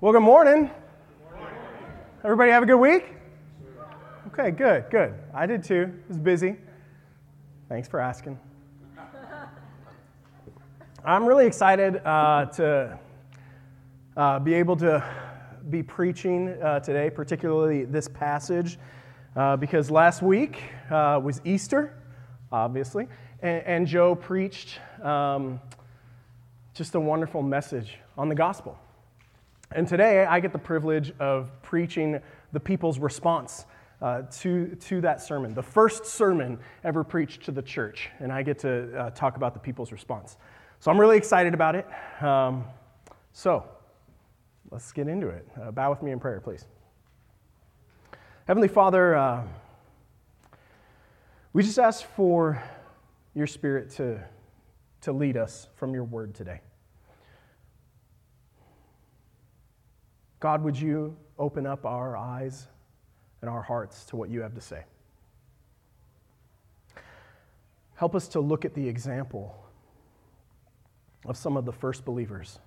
Well, good morning. Everybody have a good week? Okay, good, good. I did too. It was busy. Thanks for asking. I'm really excited uh, to uh, be able to be preaching uh, today, particularly this passage, uh, because last week uh, was Easter, obviously, and, and Joe preached um, just a wonderful message on the gospel. And today I get the privilege of preaching the people's response uh, to, to that sermon, the first sermon ever preached to the church. And I get to uh, talk about the people's response. So I'm really excited about it. Um, so let's get into it. Uh, bow with me in prayer, please. Heavenly Father, uh, we just ask for your spirit to, to lead us from your word today. God, would you open up our eyes and our hearts to what you have to say? Help us to look at the example of some of the first believers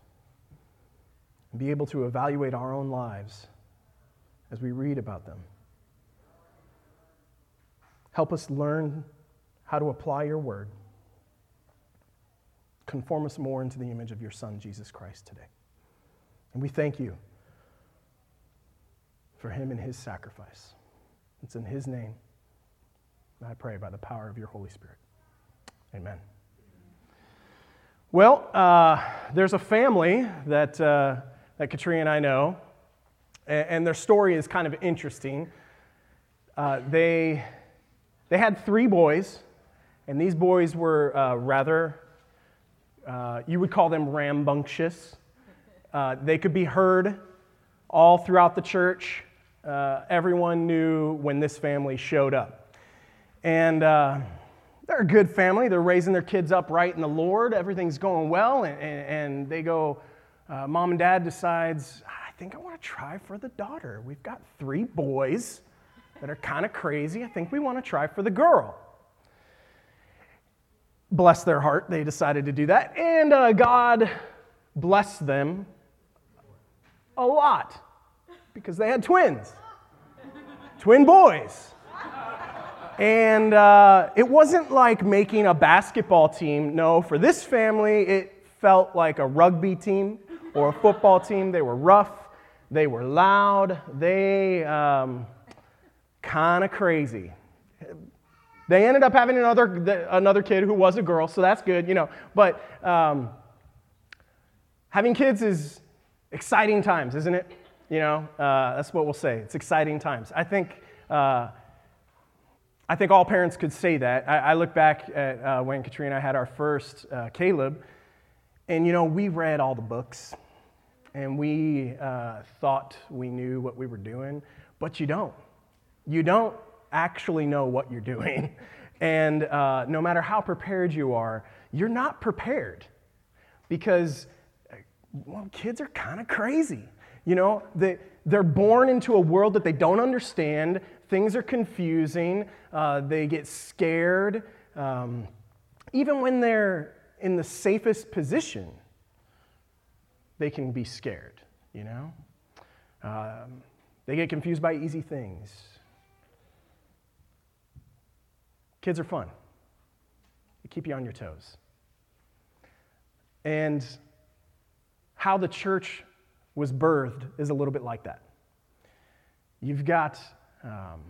and be able to evaluate our own lives as we read about them. Help us learn how to apply your word. Conform us more into the image of your Son, Jesus Christ, today. And we thank you for him and his sacrifice. It's in his name. I pray by the power of your Holy Spirit. Amen. Well, uh, there's a family that, uh, that Katrina and I know, and, and, their story is kind of interesting. Uh, they, they had three boys, and these boys were uh, rather, uh, you would call them rambunctious. Uh, they could be heard all throughout the church uh, everyone knew when this family showed up. And uh, they're a good family. They're raising their kids up right in the Lord. Everything's going well. And, and, and they go, uh, mom and dad decides, I think I want to try for the daughter. We've got three boys that are kind of crazy. I think we want to try for the girl. Bless their heart, they decided to do that. And uh, God blessed them a lot because they had twins, twin boys. And uh, it wasn't like making a basketball team. No, for this family, it felt like a rugby team or a football team. They were rough, they were loud, they um, kind of crazy. They ended up having another, another kid who was a girl, so that's good, you know. But um, having kids is exciting times, isn't it? You know, uh, that's what we'll say. It's exciting times. I think, uh, I think all parents could say that. I, I look back at uh, when Katrina and I had our first uh, Caleb, and you know, we read all the books, and we uh, thought we knew what we were doing, but you don't. You don't actually know what you're doing. And uh, no matter how prepared you are, you're not prepared because well, kids are kind of crazy. You know, they, they're born into a world that they don't understand. Things are confusing. Uh, they get scared. Um, even when they're in the safest position, they can be scared, you know? Um, they get confused by easy things. Kids are fun, they keep you on your toes. And how the church was birthed is a little bit like that. You've got um,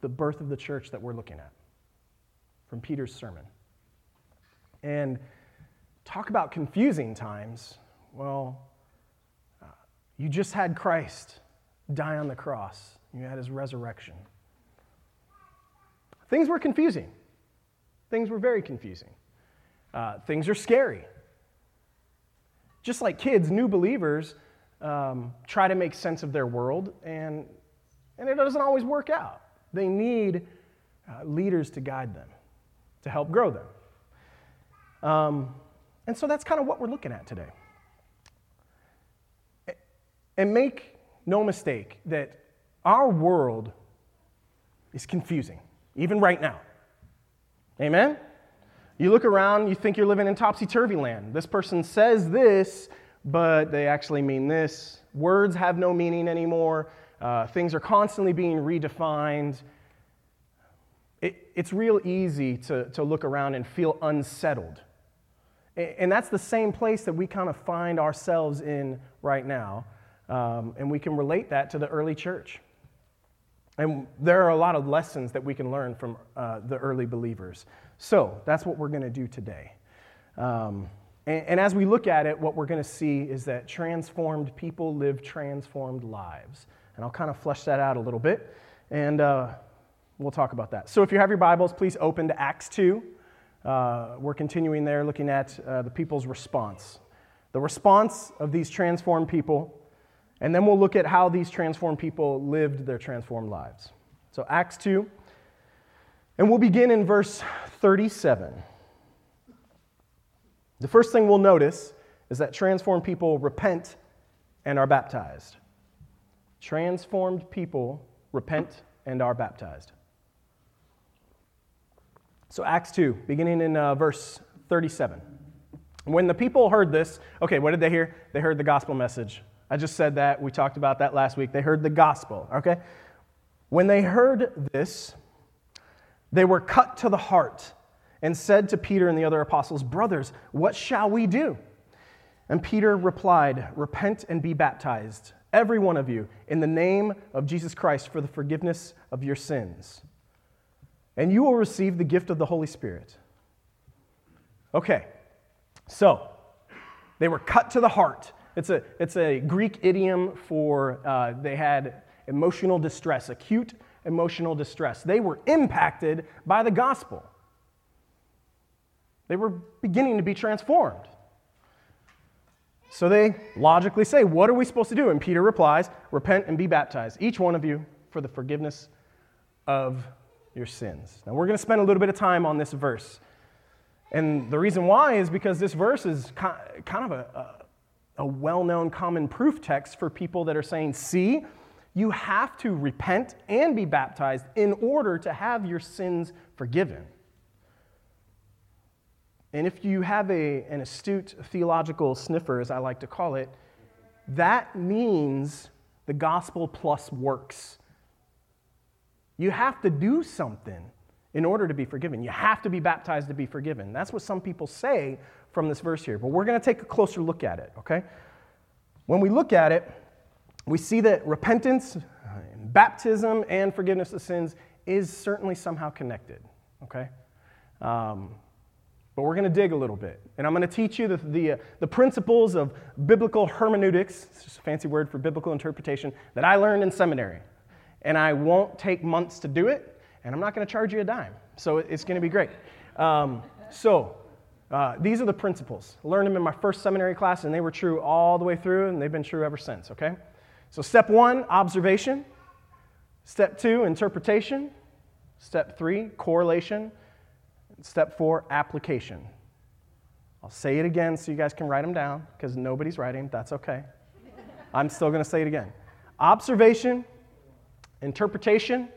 the birth of the church that we're looking at from Peter's sermon. And talk about confusing times. Well, uh, you just had Christ die on the cross, you had his resurrection. Things were confusing. Things were very confusing. Uh, things are scary. Just like kids, new believers um, try to make sense of their world, and, and it doesn't always work out. They need uh, leaders to guide them, to help grow them. Um, and so that's kind of what we're looking at today. And make no mistake that our world is confusing, even right now. Amen? You look around, you think you're living in topsy turvy land. This person says this, but they actually mean this. Words have no meaning anymore. Uh, things are constantly being redefined. It, it's real easy to, to look around and feel unsettled. And that's the same place that we kind of find ourselves in right now. Um, and we can relate that to the early church. And there are a lot of lessons that we can learn from uh, the early believers. So that's what we're going to do today. Um, and, and, as we look at it, what we're going to see is that transformed people live transformed lives. And I'll kind of flesh that out a little bit. And uh, we'll talk about that. So if you have your Bibles, please open to Acts 2. Uh, we're continuing there looking at uh, the people's response. The response of these transformed people and then we'll look at how these transformed people lived their transformed lives. So, Acts 2. And we'll begin in verse 37. The first thing we'll notice is that transformed people repent and are baptized. Transformed people repent and are baptized. So, Acts 2, beginning in uh, verse 37. When the people heard this, okay, what did they hear? They heard the gospel message I just said that. We talked about that last week. They heard the gospel, okay? When they heard this, they were cut to the heart and said to Peter and the other apostles, Brothers, what shall we do? And Peter replied, Repent and be baptized, every one of you, in the name of Jesus Christ for the forgiveness of your sins. And you will receive the gift of the Holy Spirit. Okay, so they were cut to the heart. It's a, it's a Greek idiom for uh, they had emotional distress, acute emotional distress. They were impacted by the gospel. They were beginning to be transformed. So they logically say, What are we supposed to do? And Peter replies, Repent and be baptized, each one of you, for the forgiveness of your sins. Now, we're going to spend a little bit of time on this verse. And the reason why is because this verse is kind of a, a well known common proof text for people that are saying, see, you have to repent and be baptized in order to have your sins forgiven. And if you have a, an astute theological sniffer, as I like to call it, that means the gospel plus works. You have to do something in order to be forgiven. You have to be baptized to be forgiven. That's what some people say from this verse here, but we're going to take a closer look at it, okay? When we look at it, we see that repentance, baptism, and forgiveness of sins is certainly somehow connected, okay? Um, but we're going to dig a little bit. And I'm going to teach you the, the, uh, the principles of biblical hermeneutics, it's just a fancy word for biblical interpretation, that I learned in seminary. And I won't take months to do it, and I'm not going to charge you a dime. So it's going to be great. Um, so, uh, these are the principles. Learned them in my first seminary class, and they were true all the way through, and they've been true ever since, okay? So, step one, observation. Step two, interpretation. Step three, correlation. Step four, application. I'll say it again so you guys can write them down because nobody's writing. That's okay. I'm still going to say it again. Observation, interpretation,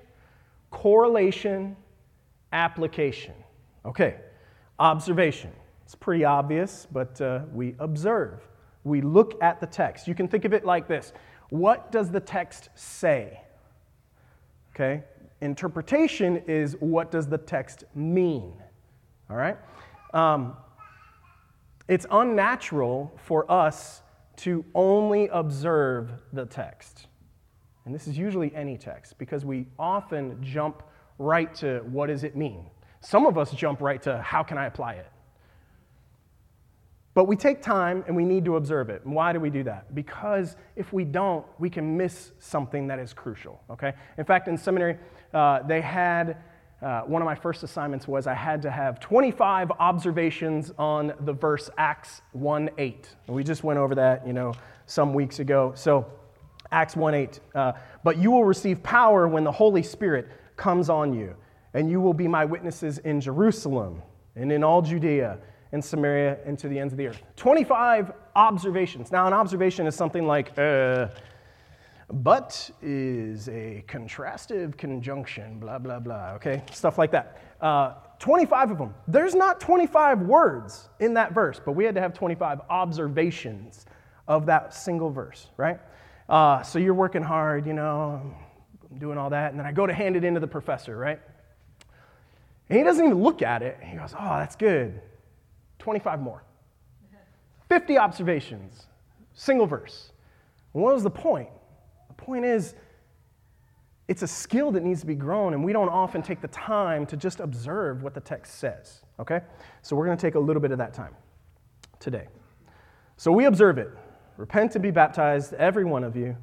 correlation, application. Okay, observation. It's pretty obvious, but uh, we observe. We look at the text. You can think of it like this What does the text say? Okay? Interpretation is what does the text mean? All right? Um, it's unnatural for us to only observe the text. And this is usually any text because we often jump right to what does it mean? Some of us jump right to how can I apply it? But we take time and we need to observe it. And why do we do that? Because if we don't, we can miss something that is crucial, okay? In fact, in seminary, uh, they had uh, one of my first assignments was I had to have 25 observations on the verse Acts 1 8. And we just went over that, you know, some weeks ago. So, Acts 1 8. Uh, but you will receive power when the Holy Spirit comes on you, and you will be my witnesses in Jerusalem and in all Judea and Samaria and to the ends of the earth. 25 observations. Now, an observation is something like, uh, but is a contrastive conjunction, blah, blah, blah, okay? Stuff like that. Uh, 25 of them. There's not 25 words in that verse, but we had to have 25 observations of that single verse, right? Uh, so you're working hard, you know, I'm doing all that, and then I go to hand it in to the professor, right? And he doesn't even look at it. He goes, Oh, that's good. 25 more. 50 observations, single verse. What was the point? The point is, it's a skill that needs to be grown, and we don't often take the time to just observe what the text says, okay? So we're going to take a little bit of that time today. So we observe it. Repent and be baptized, every one of you,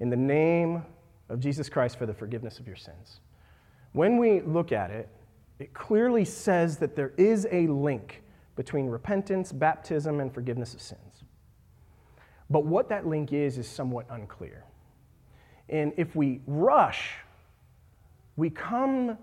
in the name of Jesus Christ for the forgiveness of your sins. When we look at it, it clearly says that there is a link between repentance, baptism, and forgiveness of sins. But what that link is is somewhat unclear. And if we rush, we come,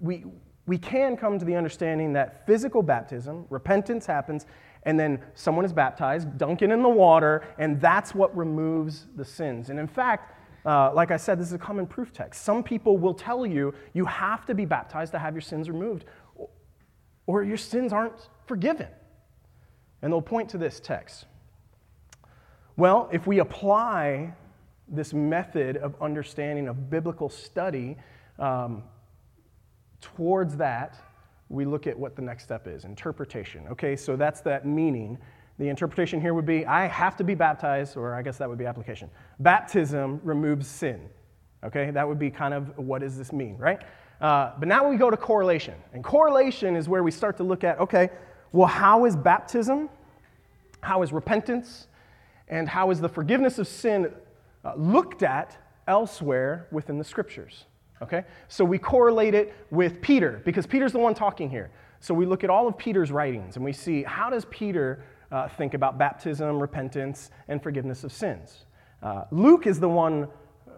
we, we can come to the understanding that physical baptism, repentance happens, and then someone is baptized, dunking in the water, and that's what removes the sins. And in fact, uh, like I said, this is a common proof text. Some people will tell you you have to be baptized to have your sins removed, or your sins aren't forgiven. And they'll point to this text. Well, if we apply this method of understanding of biblical study um, towards that, we look at what the next step is interpretation. Okay, so that's that meaning. The interpretation here would be I have to be baptized, or I guess that would be application. Baptism removes sin. Okay, that would be kind of what does this mean, right? Uh, but now we go to correlation. And correlation is where we start to look at okay, well, how is baptism? How is repentance? And how is the forgiveness of sin uh, looked at elsewhere within the scriptures? Okay? So we correlate it with Peter because Peter's the one talking here. So we look at all of Peter's writings and we see how does Peter uh, think about baptism, repentance, and forgiveness of sins. Uh, Luke is the one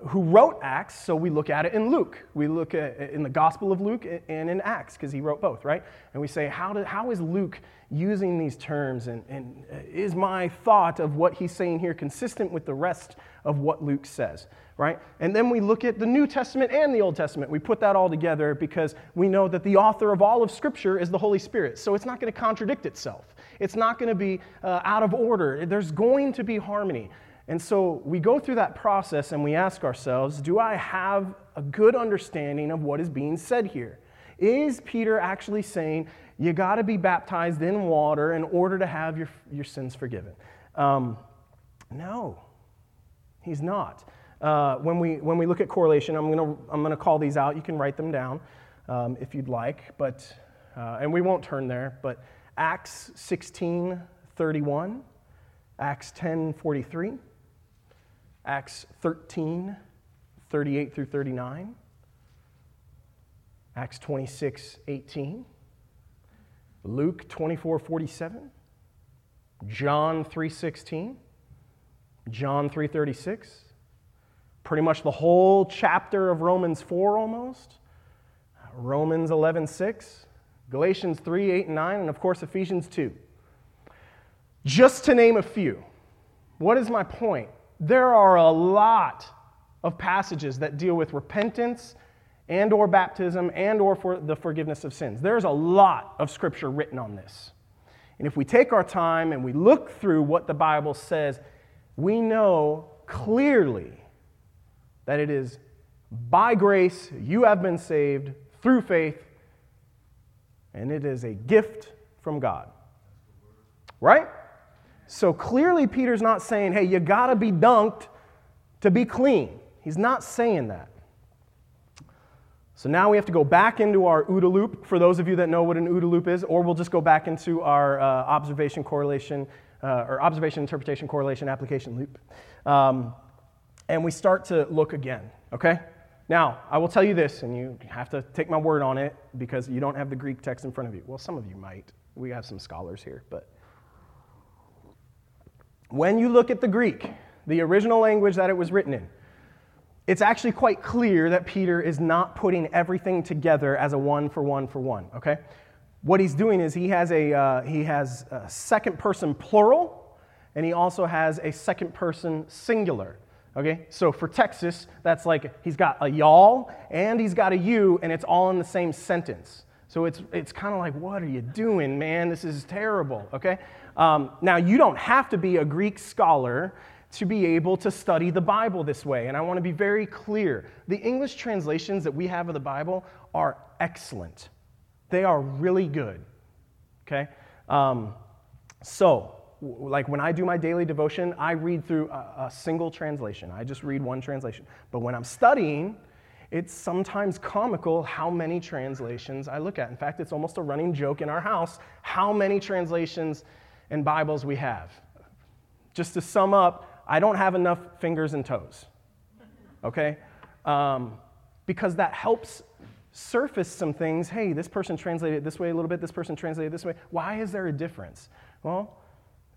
who wrote Acts, so we look at it in Luke. We look at in the Gospel of Luke and in Acts because he wrote both, right? And we say, how, did, how is Luke using these terms? And, and uh, is my thought of what he's saying here consistent with the rest of what Luke says, right? And then we look at the New Testament and the Old Testament. We put that all together because we know that the author of all of Scripture is the Holy Spirit. So it's not going to contradict itself, it's not going to be uh, out of order. There's going to be harmony. And so we go through that process and we ask ourselves do I have a good understanding of what is being said here? Is Peter actually saying you got to be baptized in water in order to have your, your sins forgiven? Um, no, he's not. Uh, when, we, when we look at correlation, I'm going to I'm to call these out. You can write them down um, if you'd like, but, uh, and we won't turn there, but Acts 16 31, Acts 10 43. Acts 13, 38 through 39, Acts 26, 18, Luke 24, 47, John 3, 16, John 3, 36, pretty much the whole chapter of Romans 4 almost, Romans 11, 6, Galatians 3, 8, and 9, and of course Ephesians 2. Just to name a few. What is my point? There are a lot of passages that deal with repentance and or baptism and or for the forgiveness of sins. There's a lot of scripture written on this. And if we take our time and we look through what the Bible says, we know clearly that it is by grace you have been saved through faith, and it is a gift from God. Right? So clearly, Peter's not saying, hey, you got to be dunked to be clean. He's not saying that. So now we have to go back into our OODA loop for those of you that know what an OODA loop is, or we'll just go back into our uh, observation correlation uh, or observation interpretation correlation application loop. Um, and we start to look again, okay? Now, I will tell you this, and you have to take my word on it because you don't have the Greek text in front of you. Well, some of you might. We have some scholars here, but when you look at the Greek, the original language that it was written in, it's actually quite clear that Peter is not putting everything together as a one for one for one, okay? What he's doing is he has a, uh, he has a second person plural, and he also has a second person singular. Okay, so for Texas, that's like he's got a y'all and he's got a you, and it's all in the same sentence. So it's, it's kind of like, what are you doing, man? This is terrible, okay? Um, now, you don't have to be a Greek scholar to be able to study the Bible this way. And I want to be very clear. The English translations that we have of the Bible are excellent, they are really good, okay? Um, so, like when I do my daily devotion, I read through a, a single translation. I just read one translation. But when I'm studying, it's sometimes comical how many translations I look at. In fact, it's almost a running joke in our house how many translations and Bibles we have. Just to sum up, I don't have enough fingers and toes, okay? Um, because that helps surface some things. Hey, this person translated it this way a little bit, this person translated it this way. Why is there a difference? Well,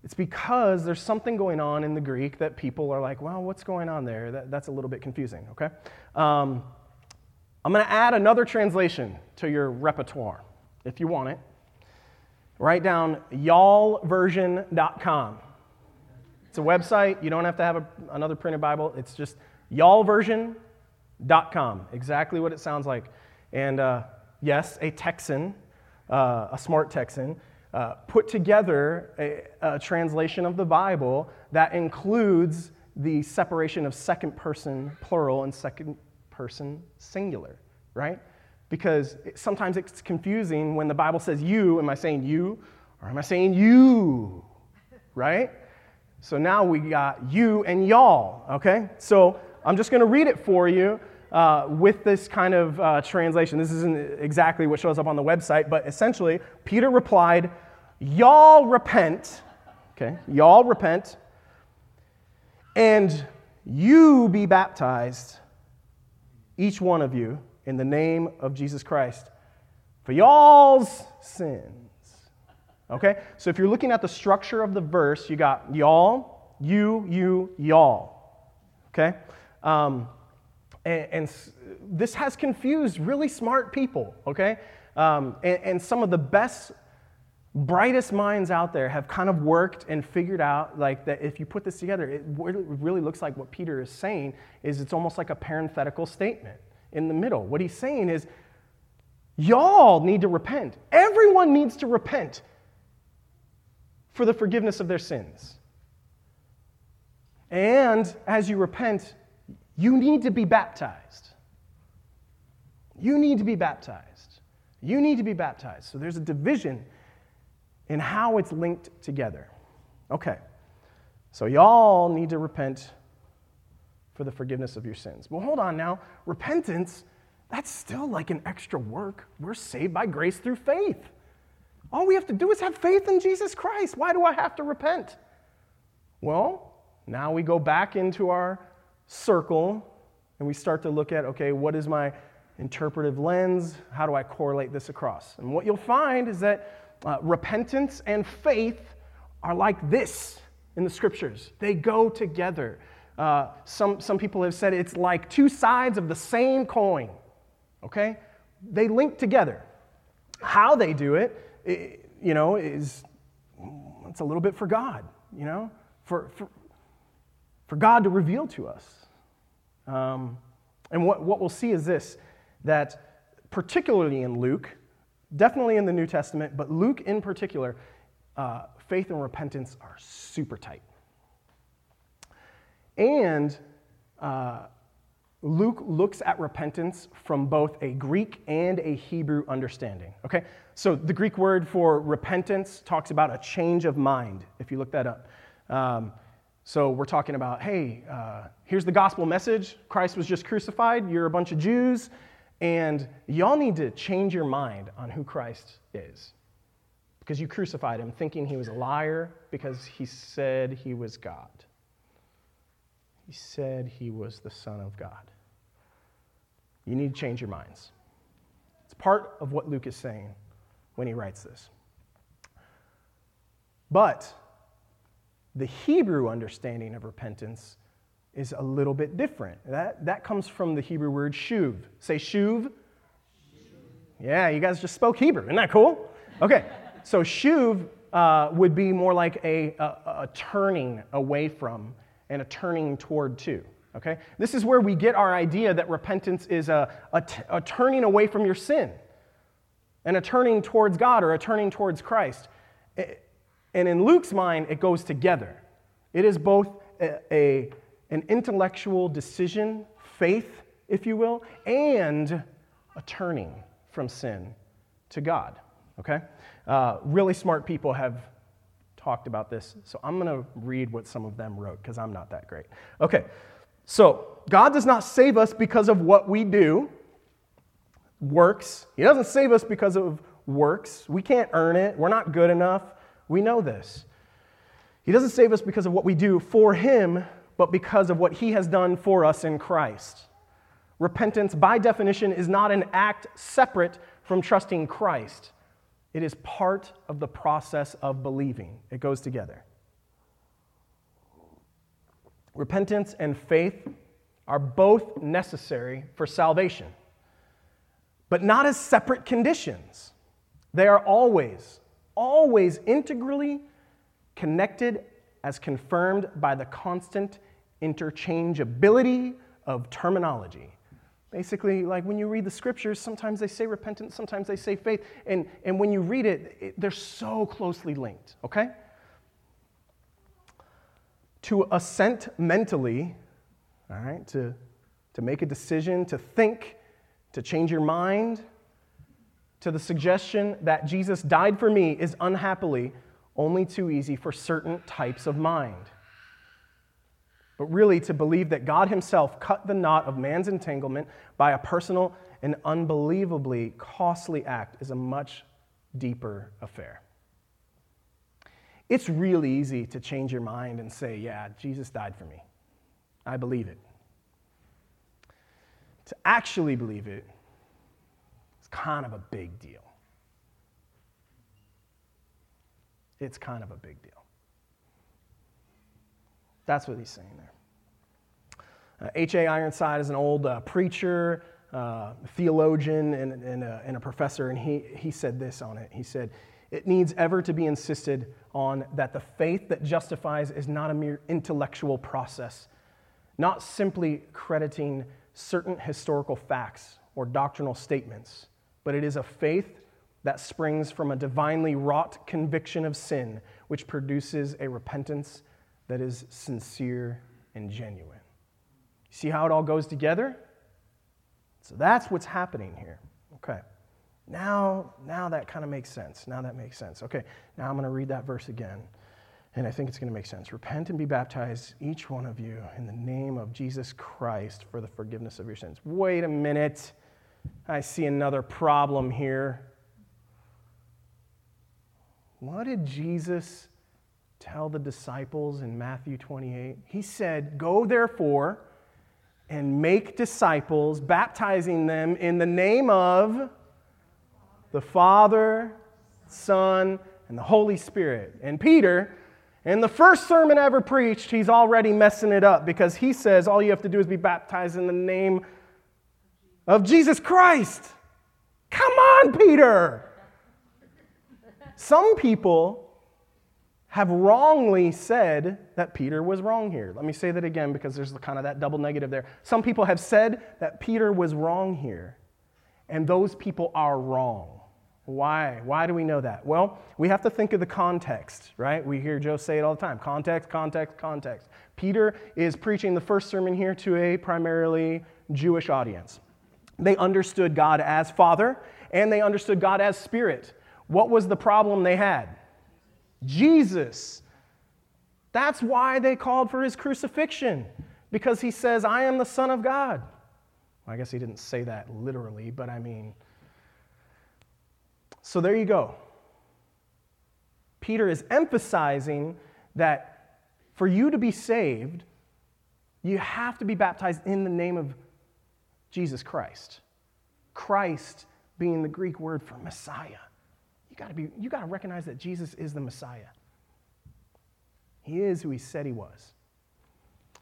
it's because there's something going on in the Greek that people are like, well, what's going on there? That, that's a little bit confusing, okay? Um, I'm going to add another translation to your repertoire if you want it. Write down y'allversion.com. It's a website. You don't have to have a, another printed Bible. It's just y'allversion.com. Exactly what it sounds like. And uh, yes, a Texan, uh, a smart Texan, uh, put together a, a translation of the Bible that includes the separation of second person plural and second person singular, right? Because it, sometimes it's confusing when the Bible says you, am I saying you or am I saying you, right? So now we got you and y'all, okay? So I'm just going to read it for you uh, with this kind of uh, translation. This isn't exactly what shows up on the website, but essentially, Peter replied, Y'all repent, okay? Y'all repent, and you be baptized each one of you, in the name of Jesus Christ for y'all's sins. Okay? So if you're looking at the structure of the verse, you got y'all, you, you, y'all. Okay? Um, and, and, this has confused really smart people, okay? Um, and, and, some of the best, brightest minds out there have kind of worked and figured out like that if you put this together, it really looks like what Peter is saying is it's almost like a parenthetical statement in the middle. What he's saying is, y'all need to repent. Everyone needs to repent for the forgiveness of their sins. And as you repent, you need to be baptized. You need to be baptized. You need to be baptized. So there's a division in how it's linked together. Okay. So y'all need to repent for the forgiveness of your sins. Well, hold on now. Repentance, that's still like an extra work. We're saved by grace through faith. All we have to do is have faith in Jesus Christ. Why do I have to repent? Well, now we go back into our circle and we start to look at okay, what is my interpretive lens? How do I correlate this across? And what you'll find is that uh, repentance and faith are like this in the scriptures, they go together. Uh, some, some people have said it's like two sides of the same coin, okay? They link together. How they do it, it you know, is it's a little bit for God, you know, for, for, for God to reveal to us. Um, and what, what we'll see is this that particularly in Luke, definitely in the New Testament, but Luke in particular, uh, faith and repentance are super tight. And uh, Luke looks at repentance from both a Greek and a Hebrew understanding. Okay? So the Greek word for repentance talks about a change of mind, if you look that up. Um, so we're talking about, hey, uh, here's the gospel message Christ was just crucified. You're a bunch of Jews, and y'all need to change your mind on who Christ is. Because you crucified him thinking he was a liar because he said he was God. He said he was the Son of God. You need to change your minds. It's part of what Luke is saying when he writes this. But the Hebrew understanding of repentance is a little bit different. That, that comes from the Hebrew word shuv. Say shuv. Yeah, you guys just spoke Hebrew. Isn't that cool? Okay, so shuv uh, would be more like a, a, a turning away from and a turning toward to. Okay? This is where we get our idea that repentance is a, a, t- a turning away from your sin. and a turning towards God or a turning towards Christ. And in Luke's mind, it goes together. It is both a, a an intellectual decision, faith, if you will, and a turning from sin to God. Okay? Uh, really smart people have talked about this, so I'm going to read what some of them wrote because I'm not that great. Okay, so God does not save us because of what we do, works. He doesn't save us because of works. We can't earn it, we're not good enough. We know this. He doesn't save us because of what we do for Him, but because of what He has done for us in Christ. Repentance, by definition, is not an act separate from trusting Christ. It is part of the process of believing. It goes together. Repentance and faith are both necessary for salvation, but not as separate conditions. They are always, always integrally connected as confirmed by the constant interchangeability of terminology. Basically, like when you read the scriptures, sometimes they say repentance, sometimes they say faith. And, and when you read it, it they're so closely linked, okay? To assent mentally, all right, to, to make a decision, to think, to change your mind, to the suggestion that Jesus died for me is unhappily only too easy for certain types of mind but really to believe that God Himself cut the knot of man's entanglement by a personal and unbelievably costly act is a much deeper affair. It's really easy to change your mind and say, Yeah, Jesus died for me. I believe it. To actually believe it is kind of a big deal. It's kind of a big deal. That's what he's saying there. H.A. Uh, Ironside is an old uh, preacher, uh, theologian, and, and, a, and a professor, and he, he said this on it. He said, It needs ever to be insisted on that the faith that justifies is not a mere intellectual process, not simply crediting certain historical facts or doctrinal statements, but it is a faith that springs from a divinely wrought conviction of sin, which produces a repentance that is sincere and genuine. See how it all goes together? So that's what's happening here. Okay. Now, now that kind of makes sense. Now that makes sense. Okay, now I'm going to read that verse again, and I think it's going to make sense. Repent and be baptized, each one of you, in the name of Jesus Christ for the forgiveness of your sins. Wait a minute. I see another problem here. What did Jesus tell the disciples in Matthew 28? He said, Go therefore and make disciples, baptizing them in the name of the Father, Son, and the Holy Spirit. And Peter, in the first sermon ever preached, he's already messing it up because he says all you have to do is be baptized in the name of Jesus Christ. Come on, Peter. Some people have wrongly said that Peter was wrong here. Let me say that again because there's kind of that double negative there. Some people have said that Peter was wrong here, and those people are wrong. Why? Why do we know that? Well, we have to think of the context, right? We hear Joe say it all the time context, context, context. Peter is preaching the first sermon here to a primarily Jewish audience. They understood God as Father, and they understood God as Spirit. What was the problem they had? Jesus. That's why they called for his crucifixion, because he says, I am the Son of God. Well, I guess he didn't say that literally, but I mean. So there you go. Peter is emphasizing that for you to be saved, you have to be baptized in the name of Jesus Christ. Christ being the Greek word for Messiah got to be you got to recognize that Jesus is the Messiah. He is who he said he was.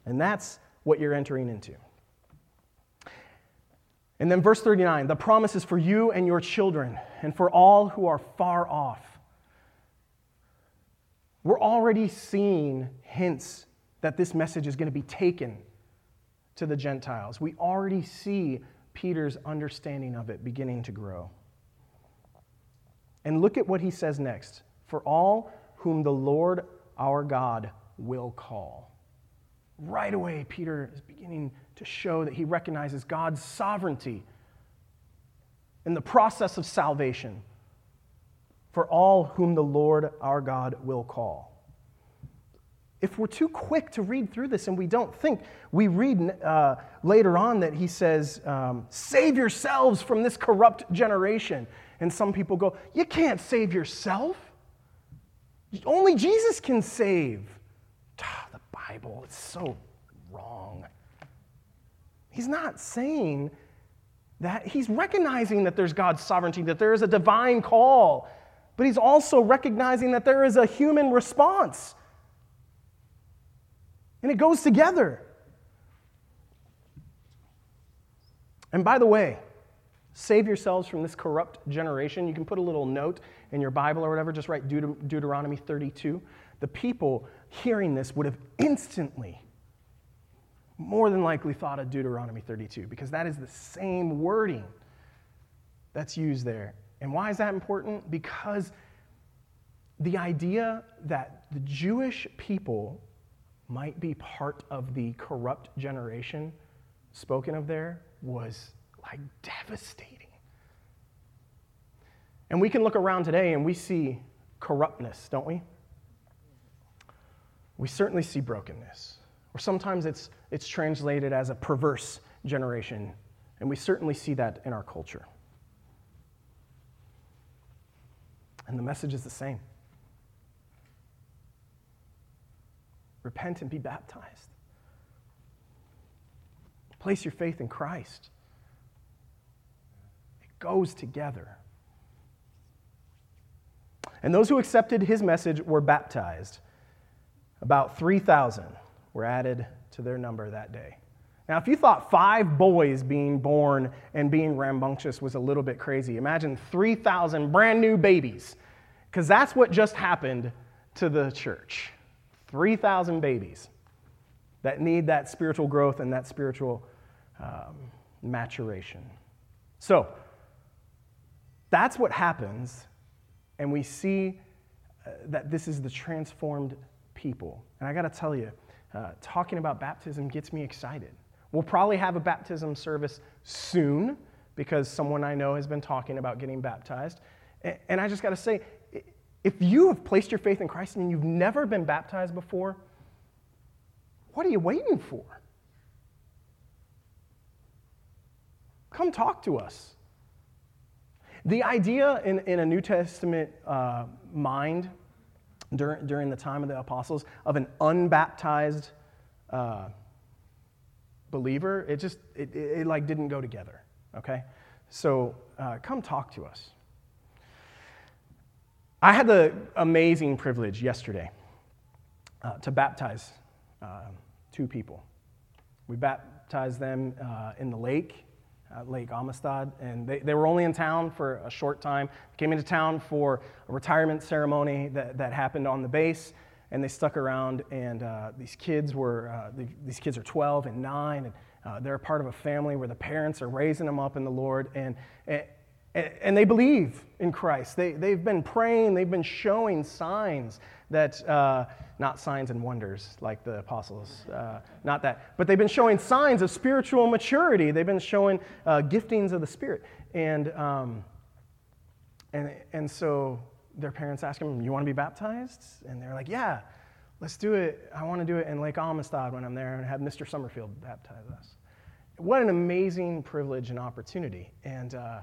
And that's what you're entering into. And then verse 39, the promise is for you and your children and for all who are far off. We're already seeing hints that this message is going to be taken to the Gentiles. We already see Peter's understanding of it beginning to grow. And look at what he says next for all whom the Lord our God will call. Right away, Peter is beginning to show that he recognizes God's sovereignty in the process of salvation for all whom the Lord our God will call. If we're too quick to read through this and we don't think, we read uh, later on that he says, um, Save yourselves from this corrupt generation. And some people go, You can't save yourself. Only Jesus can save. Ah, the Bible, it's so wrong. He's not saying that, he's recognizing that there's God's sovereignty, that there is a divine call, but he's also recognizing that there is a human response. And it goes together. And by the way, save yourselves from this corrupt generation. You can put a little note in your Bible or whatever, just write Deut- Deuteronomy 32. The people hearing this would have instantly, more than likely, thought of Deuteronomy 32 because that is the same wording that's used there. And why is that important? Because the idea that the Jewish people might be part of the corrupt generation spoken of there was like devastating. And we can look around today and we see corruptness, don't we? We certainly see brokenness. Or sometimes it's, it's translated as a perverse generation. And we certainly see that in our culture. And the message is the same repent and be baptized. Place your faith in Christ. Goes together. And those who accepted his message were baptized. About 3,000 were added to their number that day. Now, if you thought five boys being born and being rambunctious was a little bit crazy, imagine 3,000 brand new babies, because that's what just happened to the church 3,000 babies that need that spiritual growth and that spiritual um, maturation. So, that's what happens, and we see uh, that this is the transformed people. And I got to tell you, uh, talking about baptism gets me excited. We'll probably have a baptism service soon because someone I know has been talking about getting baptized. And I just got to say, if you have placed your faith in Christ and you've never been baptized before, what are you waiting for? Come talk to us. The idea in, in a New Testament uh, mind during, during the time of the apostles of an unbaptized uh, believer, it just, it, it, it, like didn't go together, okay? So uh, come talk to us. I had the amazing privilege yesterday uh, to baptize uh, two people. We baptized them uh, in the lake, Lake Amistad, and they, they were only in town for a short time. Came into town for a retirement ceremony that, that happened on the base, and they stuck around. And uh, these kids were uh, the, these kids are 12 and 9, and uh, they're a part of a family where the parents are raising them up in the Lord, and, and and they believe in Christ. They, they've been praying, they've been showing signs that, uh, not signs and wonders like the apostles, uh, not that, but they've been showing signs of spiritual maturity. They've been showing uh, giftings of the Spirit. And, um, and, and so their parents ask them, You want to be baptized? And they're like, Yeah, let's do it. I want to do it in Lake Amistad when I'm there and have Mr. Summerfield baptize us. What an amazing privilege and opportunity. And, uh,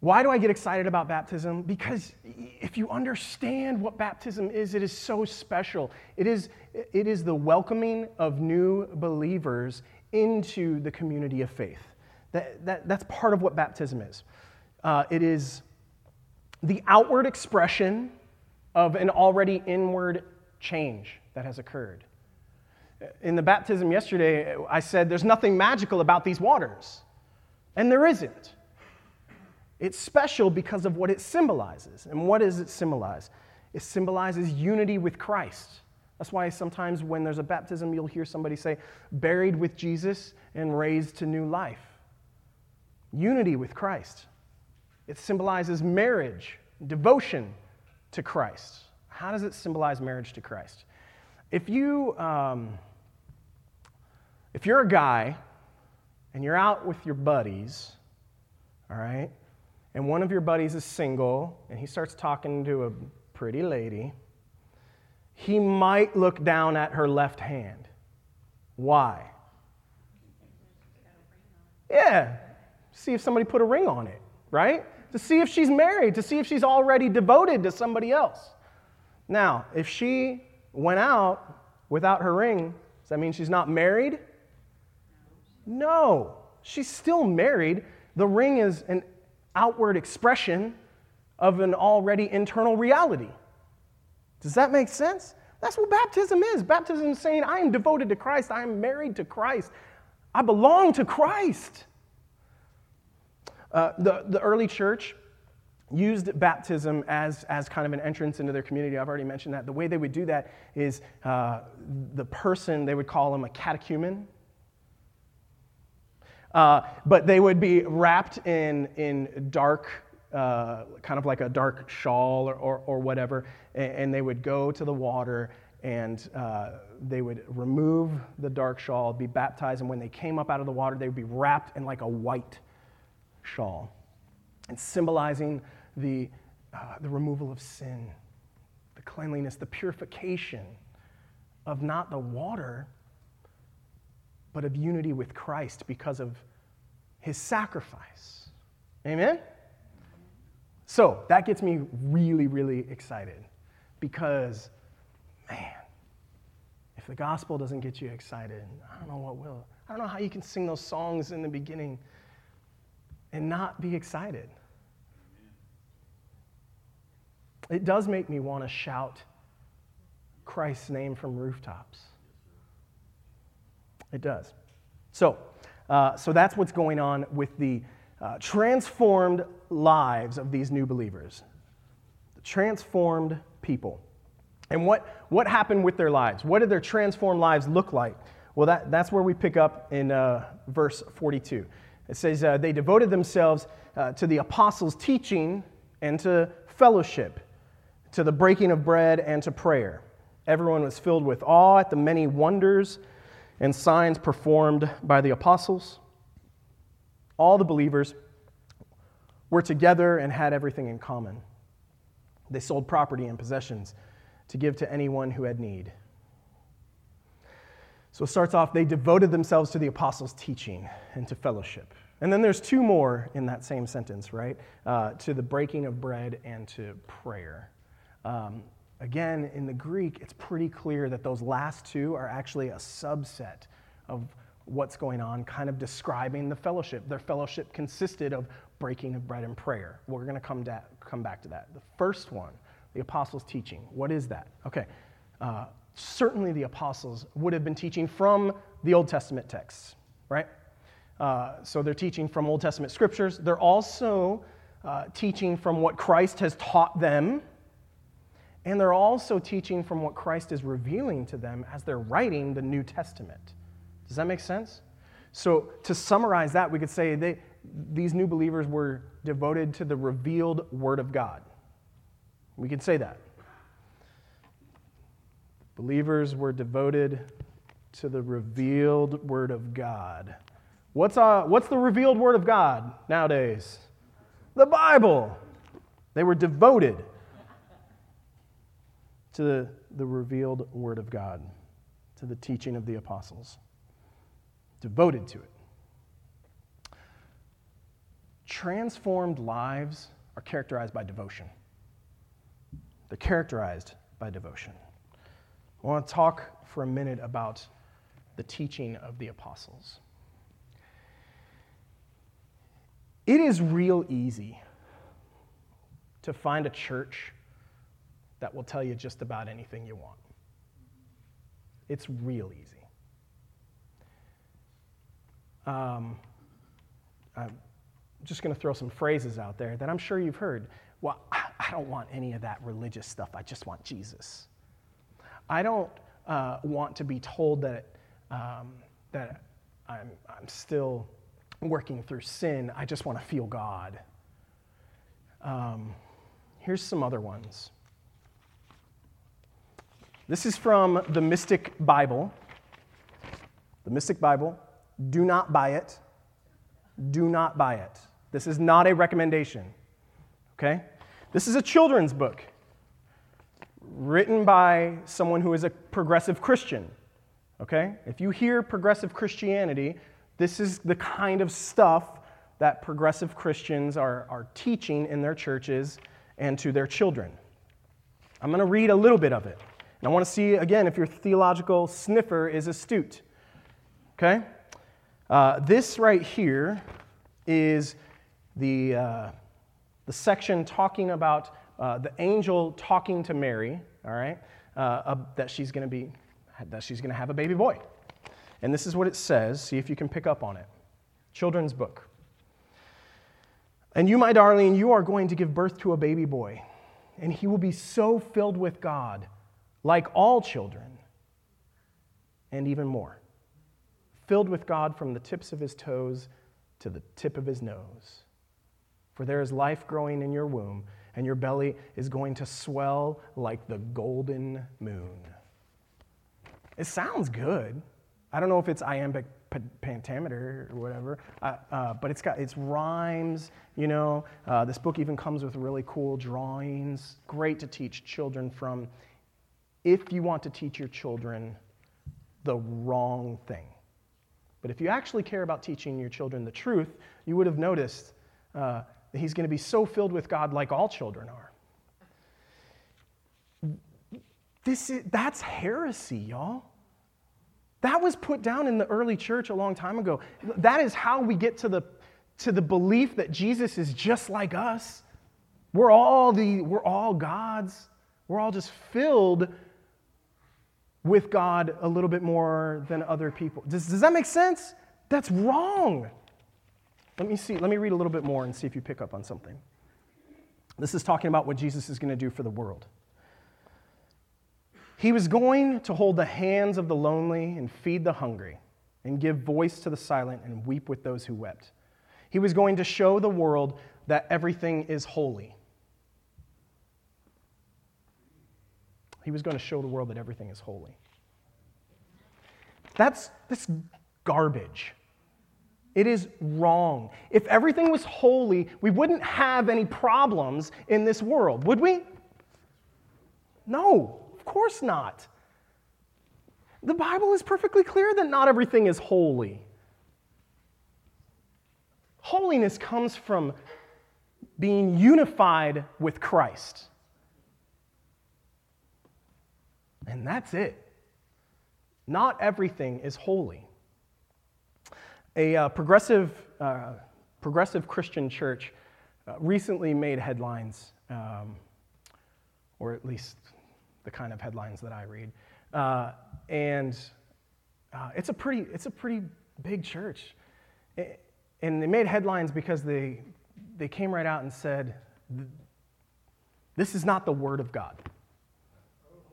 why do I get excited about baptism? Because if you understand what baptism is, it is so special. It is, it is the welcoming of new believers into the community of faith. That, that, that's part of what baptism is. Uh, it is the outward expression of an already inward change that has occurred. In the baptism yesterday, I said there's nothing magical about these waters, and there isn't. It's special because of what it symbolizes. And what does it symbolize? It symbolizes unity with Christ. That's why sometimes when there's a baptism, you'll hear somebody say, buried with Jesus and raised to new life. Unity with Christ. It symbolizes marriage devotion to Christ. How does it symbolize marriage to Christ? If you, um, if you're a guy and you're out with your buddies, all right, and one of your buddies is single and he starts talking to a pretty lady, he might look down at her left hand. Why? Yeah, see if somebody put a ring on it, right? To see if she's married, to see if she's already devoted to somebody else. Now, if she went out without her ring, does that mean she's not married? No, she's still married. The ring is an outward expression of an already internal reality. Does that make sense? That's what baptism is. Baptism is saying, I am devoted to Christ, I am married to Christ, I belong to Christ. Uh, the, the early church used baptism as, as kind of an entrance into their community. I've already mentioned that. The way they would do that is uh, the person, they would call them a catechumen. Uh, but they would be wrapped in, in dark, uh, kind of like a dark shawl or, or, or whatever, and, and, they would go to the water and uh, they would remove the dark shawl, be baptized, and when they came up out of the water, they would be wrapped in like a white shawl, and symbolizing the, uh, the removal of sin, the cleanliness, the purification of not the water, but of unity with Christ because of his sacrifice. Amen? So that gets me really, really excited because, man, if the gospel doesn't get you excited, I don't know what will. I don't know how you can sing those songs in the beginning and not be excited. It does make me want to shout Christ's name from rooftops. It does. So, uh, so that's what's going on with the uh, transformed lives of these new believers. The transformed people. And what, what happened with their lives? What did their transformed lives look like? Well, that, that's where we pick up in uh, verse 42. It says, uh, They devoted themselves uh, to the apostles' teaching and to fellowship, to the breaking of bread and to prayer. Everyone was filled with awe at the many wonders and signs performed by the apostles. All the believers were together and had everything in common. They sold property and possessions to give to anyone who had need. So it starts off, they devoted themselves to the apostles' teaching and to fellowship. And then there's two more in that same sentence, right? Uh, to the breaking of bread and to prayer. Um, again, in the Greek, it's pretty clear that those last two are actually a subset of what's going on, kind of describing the fellowship. Their fellowship consisted of breaking of bread and prayer. We're going to come, da- come back to that. The first one, the apostles' teaching. What is that? Okay. Uh, certainly the apostles would have been teaching from the Old Testament texts, right? Uh, so they're teaching from Old Testament scriptures. They're also uh, teaching from what Christ has taught them and they're also teaching from what Christ is revealing to them as they're writing the New Testament. Does that make sense? So, to summarize that, we could say they, these new believers were devoted to the revealed Word of God. We could say that. Believers were devoted to the revealed Word of God. What's, uh, what's the revealed Word of God nowadays? The Bible. They were devoted to the, revealed Word of God, to the teaching of the apostles, devoted to it. Transformed lives are characterized by devotion. They're characterized by devotion. I want to talk for a minute about the teaching of the apostles. It is real easy to find a church that will tell you just about anything you want. It's real easy. Um, I'm just going to throw some phrases out there that I'm sure you've heard. Well, I don't want any of that religious stuff. I just want Jesus. I don't uh, want to be told that, um, that I'm, I'm still working through sin. I just want to feel God. Um, Here's some other ones. This is from the Mystic Bible. The Mystic Bible. Do not buy it. Do not buy it. This is not a recommendation. Okay? This is a children's book written by someone who is a progressive Christian. Okay? If you hear progressive Christianity, this is the kind of stuff that progressive Christians are, are teaching in their churches and to their children. I'm going to read a little bit of it. And I want to see, again, if your theological sniffer is astute. Okay? Uh, this right here is the, uh, the section talking about uh, the angel talking to Mary, all right, uh, that she's going to be, that she's going to have a baby boy. And this is what it says. See if you can pick up on it. Children's book. And you, my darling, you are going to give birth to a baby boy, and he will be so filled with God, like all children, and even more. Filled with God from the tips of his toes to the tip of his nose. For there is life growing in your womb, and your belly is going to swell like the golden moon. It sounds good. I don't know if it's iambic pentameter or whatever, uh, uh, but it's got its rhymes. You know, uh, this book even comes with really cool drawings. Great to teach children from. If you want to teach your children the wrong thing, but if you actually care about teaching your children the truth, you would have noticed uh, that he's going to be so filled with God, like all children are. This is, that's heresy, y'all. That was put down in the early church a long time ago. That is how we get to the, to the belief that Jesus is just like us. We're all, the, we're all God's. We're all just filled with God a little bit more than other people. Does, does that make sense? That's wrong. Let me see, let me read a little bit more and see if you pick up on something. This is talking about what Jesus is going to do for the world. He was going to hold the hands of the lonely and feed the hungry, and give voice to the silent and weep with those who wept. He was going to show the world that everything is holy. He was going to show the world that everything is holy. That's, that's garbage. It is wrong. If everything was holy, we wouldn't have any problems in this world, would we? No of course not. The Bible is perfectly clear that not everything is holy. Holiness comes from being unified with Christ. And that's it. Not everything is holy. A uh, progressive, uh, progressive Christian church uh, recently made headlines, um, or at least the kind of headlines that I read. Uh, and uh, it's, a pretty, it's a pretty big church. And they made headlines because they, they came right out and said, This is not the Word of God.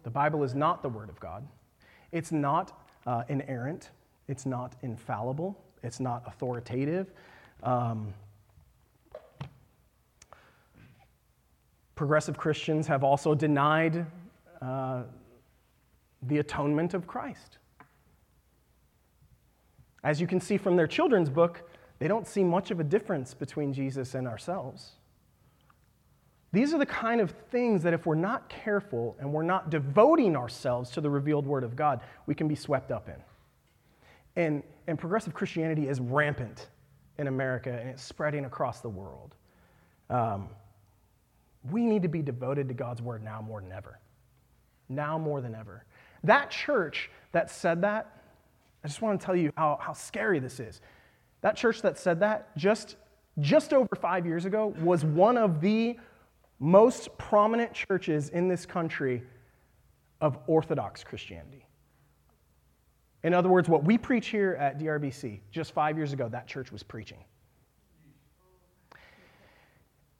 The Bible is not the Word of God. It's not uh, inerrant, it's not infallible, it's not authoritative. Um, progressive Christians have also denied uh, the atonement of Christ. As you can see from their children's book, they don't see much of a difference between Jesus and ourselves. These are the kind of things that if we're not careful and we're not devoting ourselves to the revealed Word of God, we can be swept up in. And, and progressive Christianity is rampant in America and it's spreading across the world. Um, we need to be devoted to God's Word now more than ever now more than ever. That church that said that, I just want to tell you how, how scary this is. That church that said that just, just over five years ago was one of the most prominent churches in this country of Orthodox Christianity. In other words, what we preach here at DRBC, just five years ago, that church was preaching.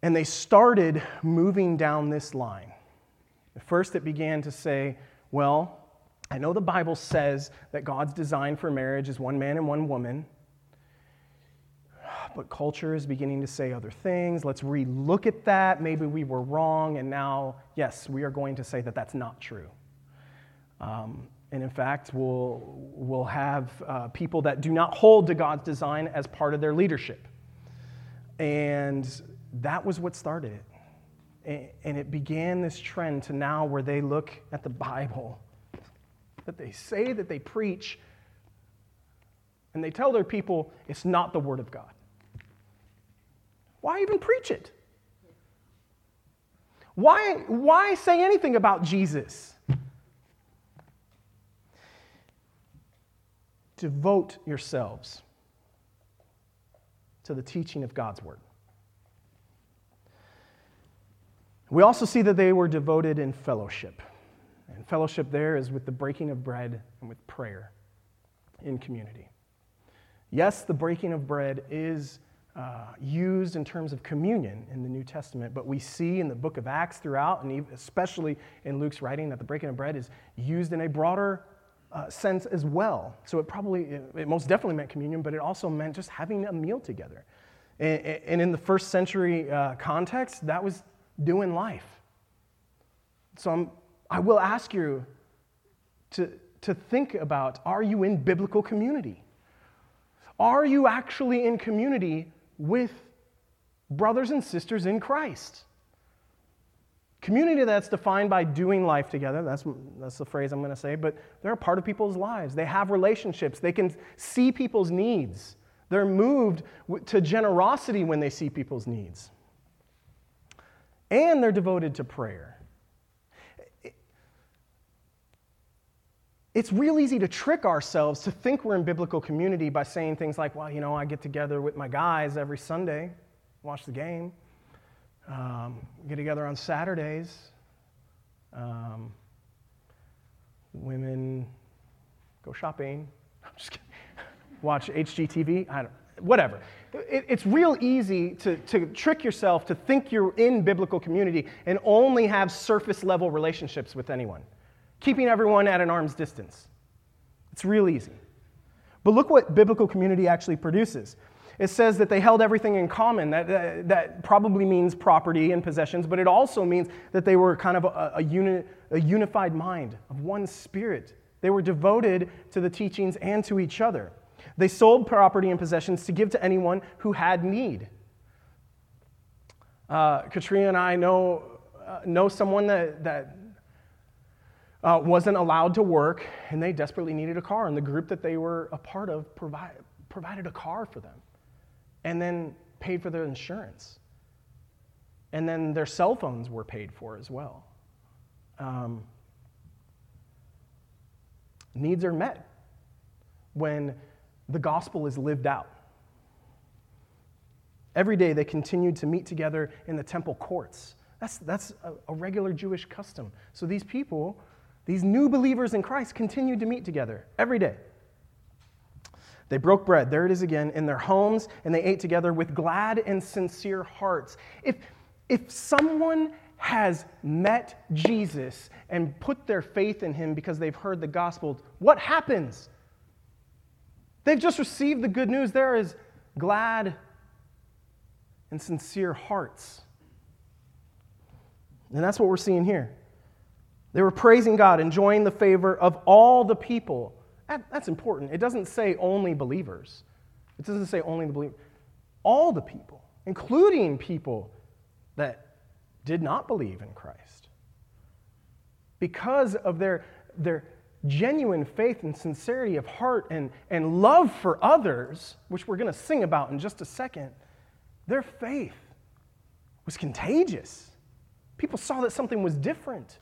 And they started moving down this line. At first, it began to say, well, I know the Bible says that God's design for marriage is one man and one woman, but culture is beginning to say other things. Let's relook at that. Maybe we were wrong, and now, yes, we are going to say that that's not true. Um, and in fact, we'll, we'll have uh, people that do not hold to God's design as part of their leadership. And that was what started it. And it began this trend to now where they look at the Bible, that they say that they preach, and they tell their people it's not the Word of God. Why even preach it? Why, why say anything about Jesus? Devote yourselves to the teaching of God's Word. We also see that they were devoted in fellowship. And fellowship there is with the breaking of bread and with prayer in community. Yes, the breaking of bread is uh, used in terms of communion in the New Testament, but we see in the book of Acts throughout, and especially in Luke's writing, that the breaking of bread is used in a broader uh, sense as well. So it probably, it, it, most definitely meant communion, but it also meant just having a meal together. And, and in the first century uh, context, that was doing life. So I'm, I will ask you to, to think about are you in biblical community? Are you actually in community with brothers and sisters in Christ. Community that's defined by doing life together, that's, that's the phrase I'm going to say, but they're a part of people's lives. They have relationships, they can see people's needs. They're moved to generosity when they see people's needs. And they're devoted to prayer. It's real easy to trick ourselves to think we're in biblical community by saying things like, well, you know, I get together with my guys every Sunday, watch the game, um, get together on Saturdays. Um, women go shopping. I'm just kidding. Watch HGTV. I don't, whatever. It, it's real easy to, to trick yourself to think you're in biblical community and only have surface level relationships with anyone keeping everyone at an arm's distance. It's real easy. But look what biblical community actually produces. It says that they held everything in common. That, that, that probably means property and possessions, but it also means that they were kind of a, a, uni, a unified mind of one spirit. They were devoted to the teachings and to each other. They sold property and possessions to give to anyone who had need. Uh, Katrina and I know, uh, know someone that, that uh, wasn't allowed to work and they desperately needed a car. And the group that they were a part of provide, provided a car for them and then paid for their insurance. And then their cell phones were paid for as well. Um, needs are met when the gospel is lived out. Every day they continued to meet together in the temple courts. That's, that's a, a regular Jewish custom. So these people these new believers in Christ continued to meet together every day. They broke bread, there it is again, in their homes, and they ate together with glad and sincere hearts. If, if someone has met Jesus and put their faith in him because they've heard the gospel, what happens? They've just received the good news. There is glad and sincere hearts. And that's what we're seeing here. They were praising God, enjoying the favor of all the people. That, that's important. It doesn't say only believers, it doesn't say only the believers. All the people, including people that did not believe in Christ. Because of their, their genuine faith and sincerity of heart and, and love for others, which we're going to sing about in just a second, their faith was contagious. People saw that something was different.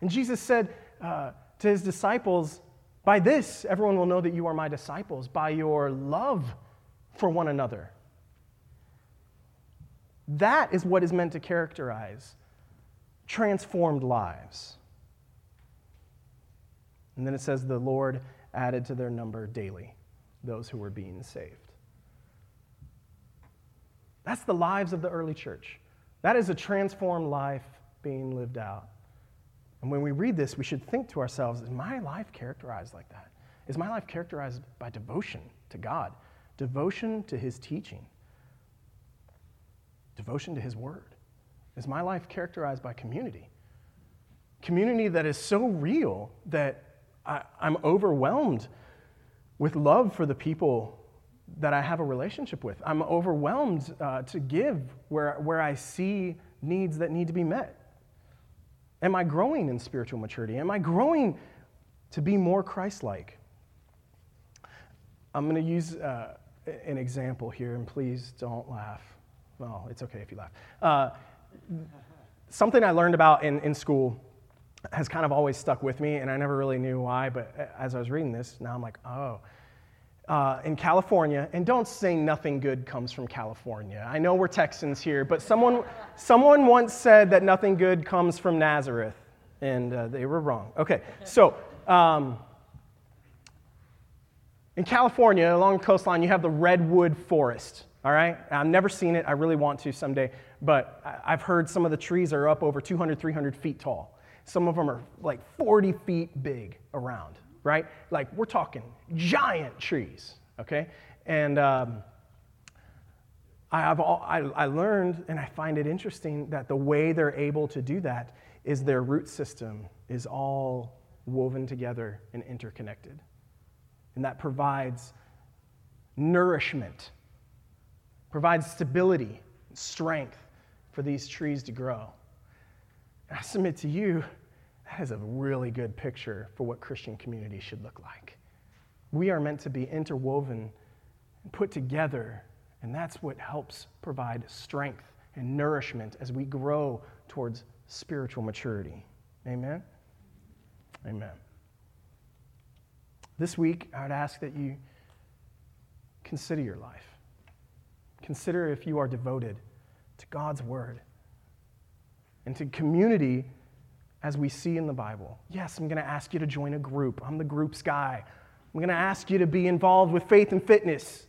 And Jesus said uh, to his disciples, By this, everyone will know that you are my disciples, by your love for one another. That is what is meant to characterize transformed lives. And then it says, The Lord added to their number daily those who were being saved. That's the lives of the early church. That is a transformed life being lived out. And when we read this, we should think to ourselves is my life characterized like that? Is my life characterized by devotion to God? devotion to his teaching, devotion to his word. Is my life characterized by community? Community that is so real that I, am overwhelmed with love for the people that I have a relationship with. I'm overwhelmed uh, to give where, where I see needs that need to be met. Am I growing in spiritual maturity? Am I growing to be more Christ like? I'm going to use uh, an example here, and please don't laugh. Well, it's okay if you laugh. Uh, something I learned about in, in school has kind of always stuck with me, and I never really knew why, but as I was reading this, now I'm like, oh. Uh, in California, and don't say nothing good comes from California. I know we're Texans here, but someone, someone once said that nothing good comes from Nazareth, and uh, they were wrong. Okay, so um, in California, along the coastline, you have the redwood forest. All right? I've never seen it. I really want to someday. But I've heard some of the trees are up over 200, 300 feet tall. Some of them are like 40 feet big around, right? Like we're talking giant trees, okay? And um, I, all, I, I learned, and I find it interesting, that the way they're able to do that is their root system is all woven together and interconnected. And that provides nourishment, provides stability, strength for these trees to grow. I submit to you, that is a really good picture for what Christian community should look like. We are meant to be interwoven and put together, and that's what helps provide strength and nourishment as we grow towards spiritual maturity. Amen? Amen. This week, I would ask that you consider your life. Consider if you are devoted to God's word and to community as we see in the Bible. Yes, I'm going to ask you to join a group. I'm the groups guy. I'm going to ask you to be involved with faith and fitness.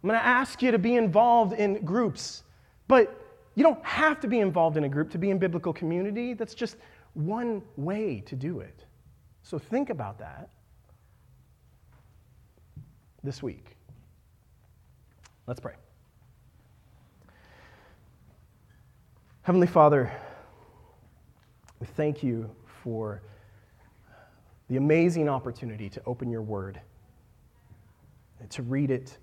I'm going to ask you to be involved in groups. But you don't have to be involved in a group to be in biblical community. That's just one way to do it. So think about that this week. Let's pray. Heavenly Father, we thank you for the amazing opportunity to open your word, and to read it.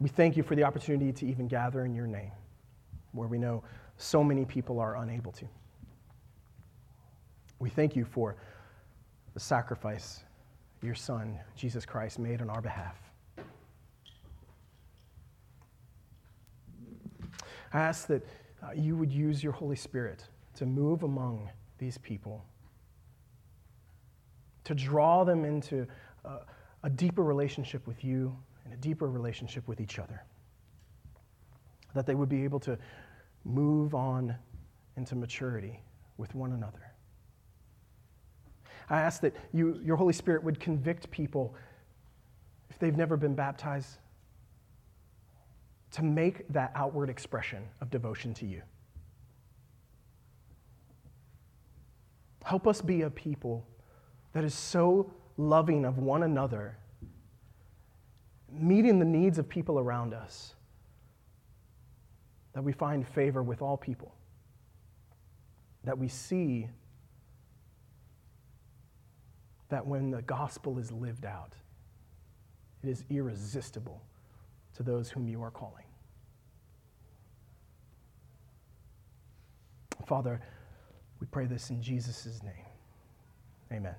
We thank you for the opportunity to even gather in your name, where we know so many people are unable to. We thank you for the sacrifice your Son, Jesus Christ, made on our behalf. I ask that uh, you would use your Holy Spirit to move among these people, to draw them into uh, a deeper relationship with you and a deeper relationship with each other. That they would be able to move on into maturity with one another. I ask that you, your Holy Spirit would convict people if they've never been baptized to make that outward expression of devotion to you. Help us be a people that is so loving of one another, meeting the needs of people around us, that we find favor with all people, that we see that when the gospel is lived out, it is irresistible to those whom you are calling. Father, we pray this in Jesus' name. Amen.